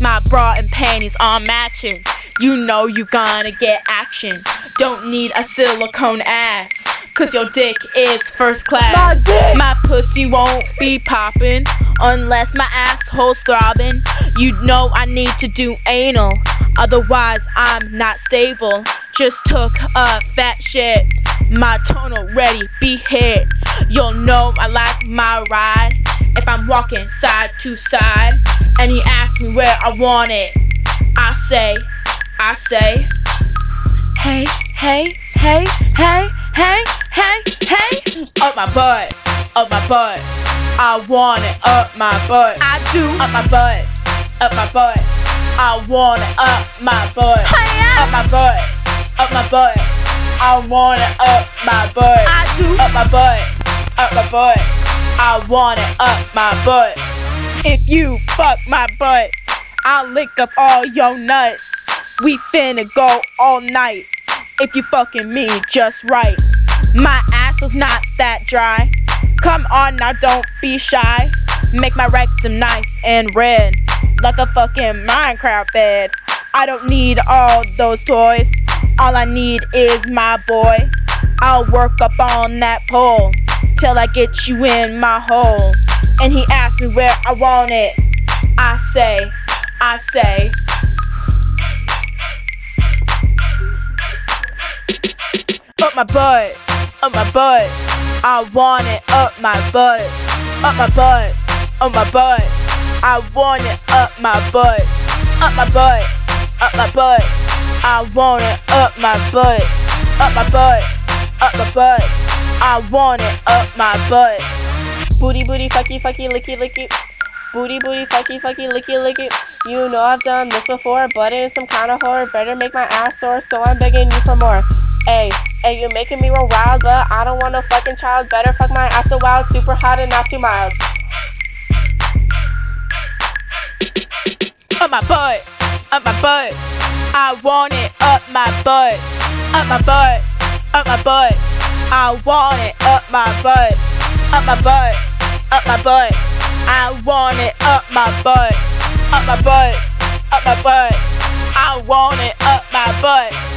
my bra and panties are matching. You know you gonna get action. Don't need a silicone ass. Cause your dick is first class. My dick! My pussy won't be popping unless my asshole's throbbing. You know I need to do anal. Otherwise, I'm not stable. Just took a fat shit. My tonal ready, be hit. You'll know I like my ride I'm walking side to side. And he asks me where I want it. I say, I say, hey, hey, hey, hey, hey, hey, hey, up my butt, up my butt. I want it up my butt. I do up my butt, up my butt. I want it up my butt, up my butt, up my butt. I want it up my butt. I do up my butt, up my butt. I want it up my butt. If you fuck my butt, I'll lick up all your nuts. We finna go all night. If you fucking me just right. My asshole's not that dry. Come on now, don't be shy. Make my rectum nice and red, like a fucking Minecraft bed. I don't need all those toys. All I need is my boy. I'll work up on that pole till I get you in my hole. And he asked me where I want it. I say, I say. Up my butt, up my butt. I want it up my butt, up my butt, up my butt. I want it up my butt, up my butt, up my butt. I want it up my butt, up my butt, up my butt. I want it up my butt. Booty, booty, fucky, fucky, licky, licky. Booty, booty, fucky, fucky, licky, licky. You know I've done this before, but it's some kind of horror. Better make my ass sore, so I'm begging you for more. Hey, hey, you're making me real wild, but I don't want no fucking child. Better fuck my ass a wild, super hot and not too mild. Up my butt, up my butt. I want it up my butt, up my butt, up my butt. I want it up my butt, up my butt, up my butt. I want it up my butt, up my butt, up my butt. I want it up my butt.